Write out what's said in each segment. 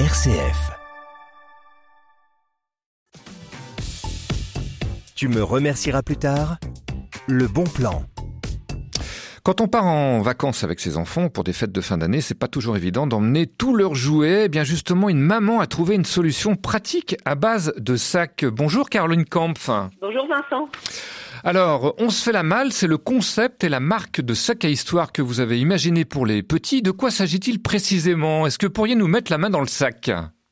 RCF. Tu me remercieras plus tard Le bon plan. Quand on part en vacances avec ses enfants pour des fêtes de fin d'année, c'est pas toujours évident d'emmener tous leurs jouets. Eh bien justement, une maman a trouvé une solution pratique à base de sacs. Bonjour Caroline Kampf. Bonjour Vincent. Alors, on se fait la malle, c'est le concept et la marque de sac à histoire que vous avez imaginé pour les petits. De quoi s'agit-il précisément? Est-ce que pourriez nous mettre la main dans le sac?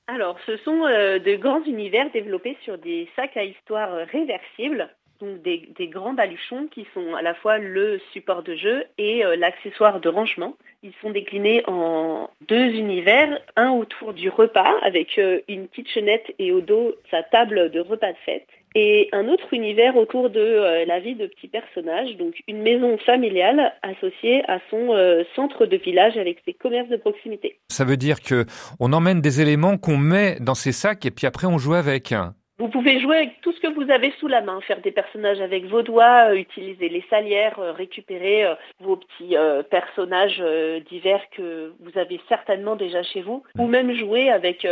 Alors, ce sont euh, de grands univers développés sur des sacs à histoire réversibles donc des, grands baluchons qui sont à la fois le support de jeu et euh, l'accessoire de rangement. Ils sont déclinés en deux univers, un autour du repas avec euh, une kitchenette et au dos sa table de repas de fête, et un autre univers autour de euh, la vie de petits personnages, donc une maison familiale associée à son centre de village avec ses commerces de proximité. Ça veut dire que on emmène des éléments qu'on met dans ces sacs et puis après on joue avec. Vous pouvez jouer avec tout ce que vous avez sous la main, faire des personnages avec vos doigts, euh, utiliser les salières, euh, récupérer euh, vos petits personnages divers que vous avez certainement déjà chez vous, ou même jouer avec,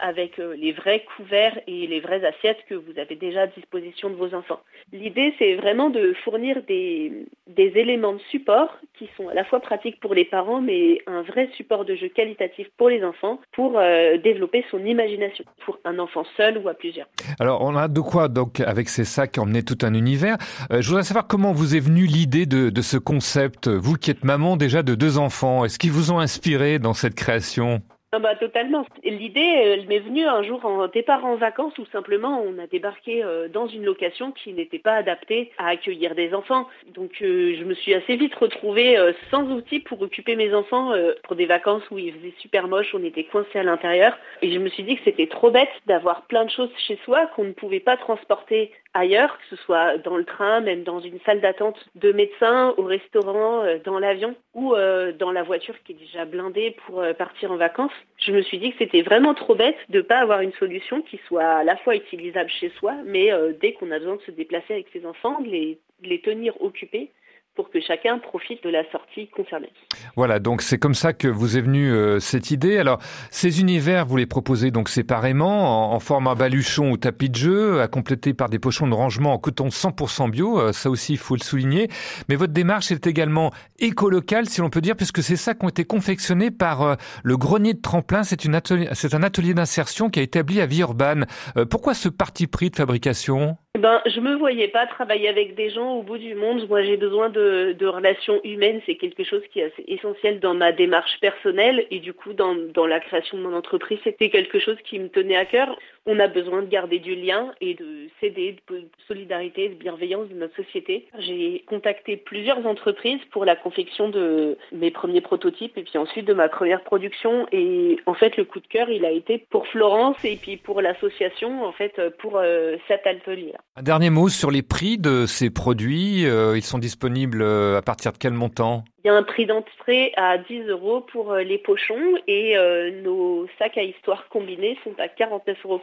avec les vrais couverts et les vraies assiettes que vous avez déjà à disposition de vos enfants. L'idée, c'est vraiment de fournir des, des éléments de support qui sont à la fois pratiques pour les parents, mais un vrai support de jeu qualitatif pour les enfants pour développer son imagination, pour un enfant seul ou à plusieurs. Alors, on a de quoi, donc, avec ces sacs, emmener tout un univers. Euh, je voudrais savoir comment vous est venue l'idée de, de ce concept, vous qui êtes maman déjà de deux enfants. Est-ce qu'ils vous ont inspiré dans cette création? Ah bah, totalement. L'idée, elle m'est venue un jour en départ en vacances où simplement on a débarqué euh, dans une location qui n'était pas adaptée à accueillir des enfants. Donc euh, je me suis assez vite retrouvée euh, sans outils pour occuper mes enfants pour des vacances où il faisait super moche, on était coincés à l'intérieur. Et je me suis dit que c'était trop bête d'avoir plein de choses chez soi qu'on ne pouvait pas transporter ailleurs, que ce soit dans le train, même dans une salle d'attente de médecin, au restaurant, dans l'avion ou dans la voiture qui est déjà blindée pour partir en vacances je me suis dit que c'était vraiment trop bête de ne pas avoir une solution qui soit à la fois utilisable chez soi, mais euh, dès qu'on a besoin de se déplacer avec ses enfants, les, les tenir occupés pour que chacun profite de la sortie concernée. Voilà, donc c'est comme ça que vous est venue euh, cette idée. Alors, ces univers, vous les proposez donc séparément, en, format baluchon ou tapis de jeu, à compléter par des pochons de rangement en coton 100% bio, euh, ça aussi il faut le souligner. Mais votre démarche est également éco-locale, si l'on peut dire, puisque c'est ça qui ont été confectionnés par euh, le grenier de tremplin. C'est un atelier d'insertion qui a établi à Villeurbanne. pourquoi ce parti pris de fabrication? Ben, je me voyais pas travailler avec des gens au bout du monde. Moi, j'ai besoin de, relations humaines. C'est quelque chose qui est essentiel dans ma démarche personnelle et du coup, dans, la création de mon entreprise, c'était quelque chose qui me tenait à cœur. On a besoin de garder du lien et de s'aider, de solidarité, de bienveillance de notre société. J'ai contacté plusieurs entreprises pour la confection de mes premiers prototypes et puis ensuite de ma première production. Et en fait, le coup de cœur, il a été pour Florence et puis pour l'association, en fait, pour euh, cet atelier. Un dernier mot sur les prix de ces produits. Euh, ils sont disponibles euh, à partir de quel montant? Il y a un prix d'entrée à 10 euros pour euh, les pochons et nos sacs à histoire combinés sont à 49,90 euros.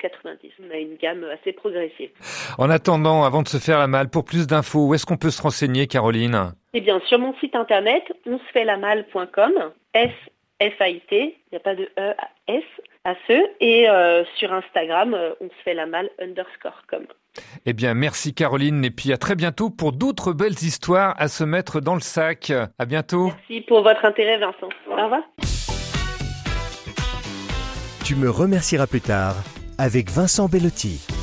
On a une gamme assez progressive. En attendant, avant de se faire la malle, pour plus d'infos, où est-ce qu'on peut se renseigner, Caroline? Eh bien, sur mon site internet, onsfaitlamalle.com, S-F-A-I-T, il n'y a pas de E à S, à ce, et sur Instagram, on se fait la malle underscore com. Eh bien, merci Caroline, et puis à très bientôt pour d'autres belles histoires à se mettre dans le sac. À bientôt. Merci pour votre intérêt, Vincent. Au revoir. Tu me remercieras plus tard avec Vincent Bellotti.